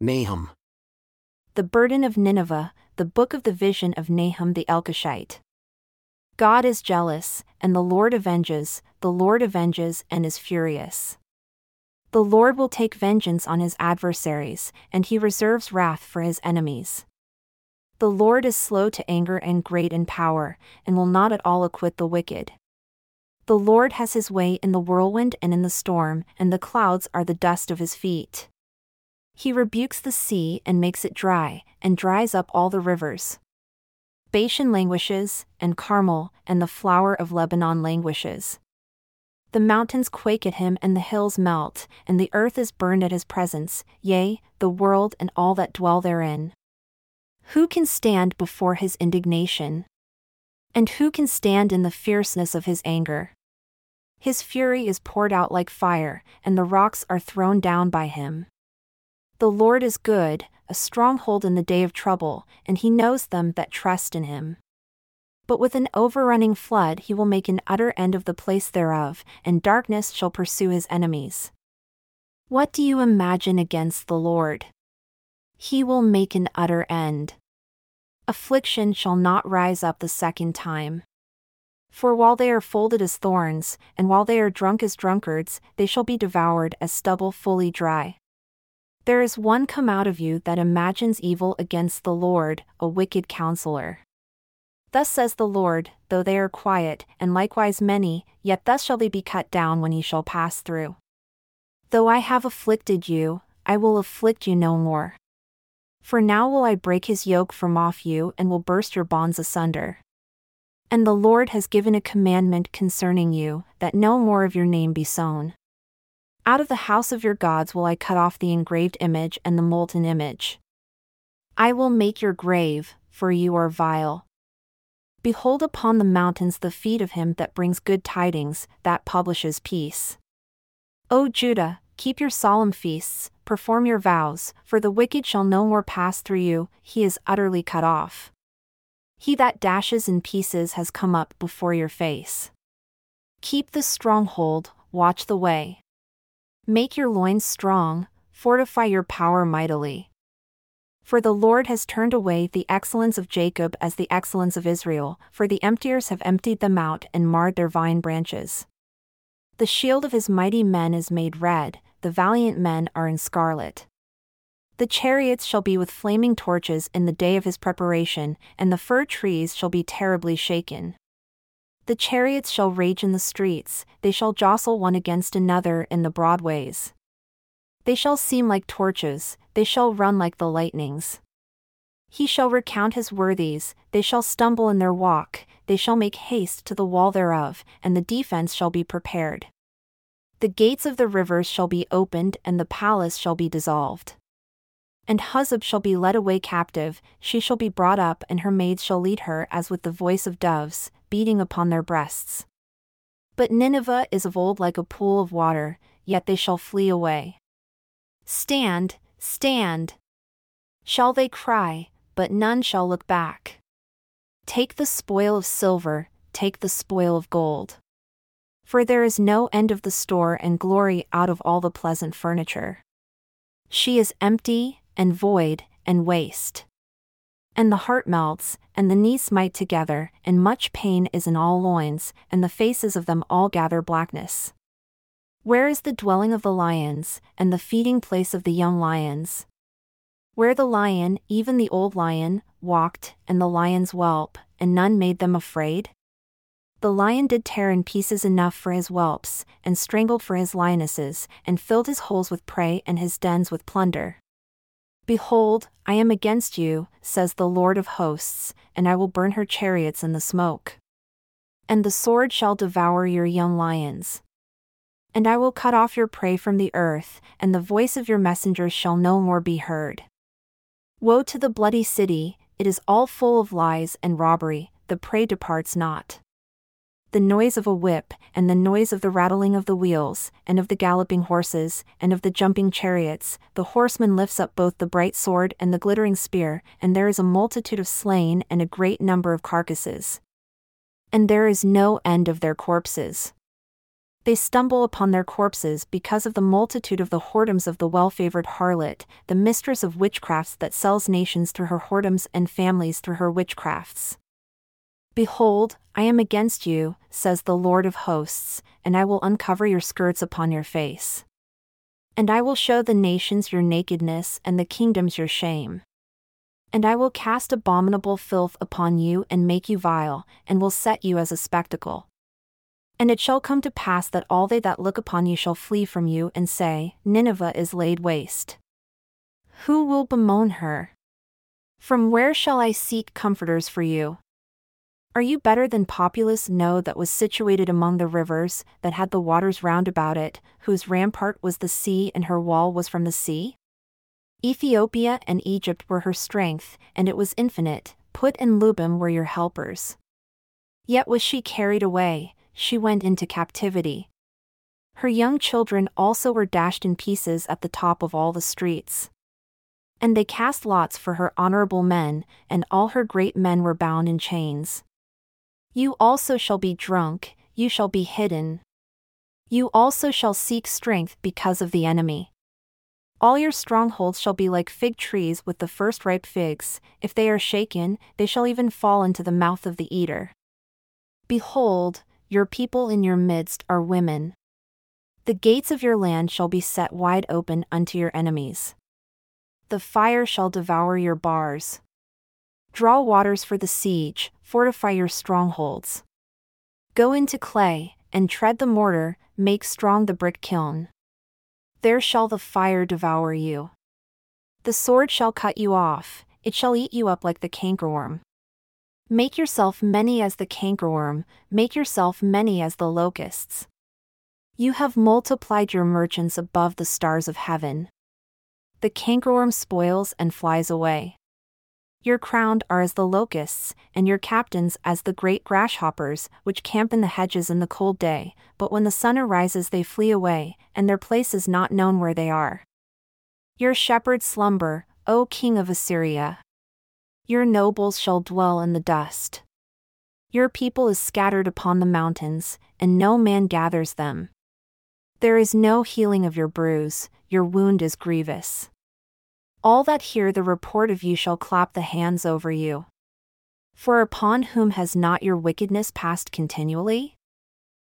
Nahum. The burden of Nineveh, the book of the vision of Nahum the Elkoshite. God is jealous, and the Lord avenges, the Lord avenges and is furious. The Lord will take vengeance on his adversaries, and he reserves wrath for his enemies. The Lord is slow to anger and great in power, and will not at all acquit the wicked. The Lord has his way in the whirlwind and in the storm, and the clouds are the dust of his feet. He rebukes the sea and makes it dry, and dries up all the rivers. Bashan languishes, and Carmel, and the flower of Lebanon languishes. The mountains quake at him and the hills melt, and the earth is burned at his presence, yea, the world and all that dwell therein. Who can stand before his indignation? And who can stand in the fierceness of his anger? His fury is poured out like fire, and the rocks are thrown down by him. The Lord is good, a stronghold in the day of trouble, and he knows them that trust in him. But with an overrunning flood he will make an utter end of the place thereof, and darkness shall pursue his enemies. What do you imagine against the Lord? He will make an utter end. Affliction shall not rise up the second time. For while they are folded as thorns, and while they are drunk as drunkards, they shall be devoured as stubble fully dry. There is one come out of you that imagines evil against the Lord, a wicked counselor. Thus says the Lord, though they are quiet, and likewise many, yet thus shall they be cut down when he shall pass through. Though I have afflicted you, I will afflict you no more. For now will I break his yoke from off you and will burst your bonds asunder. And the Lord has given a commandment concerning you, that no more of your name be sown. Out of the house of your gods will I cut off the engraved image and the molten image. I will make your grave, for you are vile. Behold upon the mountains the feet of him that brings good tidings, that publishes peace. O Judah, keep your solemn feasts, perform your vows, for the wicked shall no more pass through you, he is utterly cut off. He that dashes in pieces has come up before your face. Keep the stronghold, watch the way. Make your loins strong, fortify your power mightily. For the Lord has turned away the excellence of Jacob as the excellence of Israel, for the emptiers have emptied them out and marred their vine branches. The shield of his mighty men is made red, the valiant men are in scarlet. The chariots shall be with flaming torches in the day of his preparation, and the fir trees shall be terribly shaken. The chariots shall rage in the streets, they shall jostle one against another in the broadways. They shall seem like torches, they shall run like the lightnings. He shall recount his worthies, they shall stumble in their walk, they shall make haste to the wall thereof, and the defense shall be prepared. The gates of the rivers shall be opened, and the palace shall be dissolved. And Huzzab shall be led away captive, she shall be brought up, and her maids shall lead her as with the voice of doves, beating upon their breasts. But Nineveh is of old like a pool of water, yet they shall flee away. Stand, stand! Shall they cry, but none shall look back. Take the spoil of silver, take the spoil of gold. For there is no end of the store and glory out of all the pleasant furniture. She is empty, and void, and waste. And the heart melts, and the knees smite together, and much pain is in all loins, and the faces of them all gather blackness. Where is the dwelling of the lions, and the feeding place of the young lions? Where the lion, even the old lion, walked, and the lions whelp, and none made them afraid? The lion did tear in pieces enough for his whelps, and strangled for his lionesses, and filled his holes with prey and his dens with plunder. Behold, I am against you, says the Lord of hosts, and I will burn her chariots in the smoke. And the sword shall devour your young lions. And I will cut off your prey from the earth, and the voice of your messengers shall no more be heard. Woe to the bloody city, it is all full of lies and robbery, the prey departs not the noise of a whip, and the noise of the rattling of the wheels, and of the galloping horses, and of the jumping chariots, the horseman lifts up both the bright sword and the glittering spear, and there is a multitude of slain and a great number of carcasses. And there is no end of their corpses. They stumble upon their corpses because of the multitude of the whoredoms of the well favored harlot, the mistress of witchcrafts that sells nations through her whoredoms and families through her witchcrafts. Behold, I am against you, says the Lord of hosts, and I will uncover your skirts upon your face. And I will show the nations your nakedness and the kingdoms your shame. And I will cast abominable filth upon you and make you vile, and will set you as a spectacle. And it shall come to pass that all they that look upon you shall flee from you and say, Nineveh is laid waste. Who will bemoan her? From where shall I seek comforters for you? Are you better than populous No that was situated among the rivers, that had the waters round about it, whose rampart was the sea and her wall was from the sea? Ethiopia and Egypt were her strength, and it was infinite, Put and Lubim were your helpers. Yet was she carried away, she went into captivity. Her young children also were dashed in pieces at the top of all the streets. And they cast lots for her honorable men, and all her great men were bound in chains. You also shall be drunk, you shall be hidden. You also shall seek strength because of the enemy. All your strongholds shall be like fig trees with the first ripe figs, if they are shaken, they shall even fall into the mouth of the eater. Behold, your people in your midst are women. The gates of your land shall be set wide open unto your enemies. The fire shall devour your bars. Draw waters for the siege, fortify your strongholds. Go into clay, and tread the mortar, make strong the brick kiln. There shall the fire devour you. The sword shall cut you off, it shall eat you up like the cankerworm. Make yourself many as the cankerworm, make yourself many as the locusts. You have multiplied your merchants above the stars of heaven. The cankerworm spoils and flies away. Your crowned are as the locusts, and your captains as the great grasshoppers, which camp in the hedges in the cold day, but when the sun arises they flee away, and their place is not known where they are. Your shepherds slumber, O king of Assyria. Your nobles shall dwell in the dust. Your people is scattered upon the mountains, and no man gathers them. There is no healing of your bruise, your wound is grievous. All that hear the report of you shall clap the hands over you. For upon whom has not your wickedness passed continually?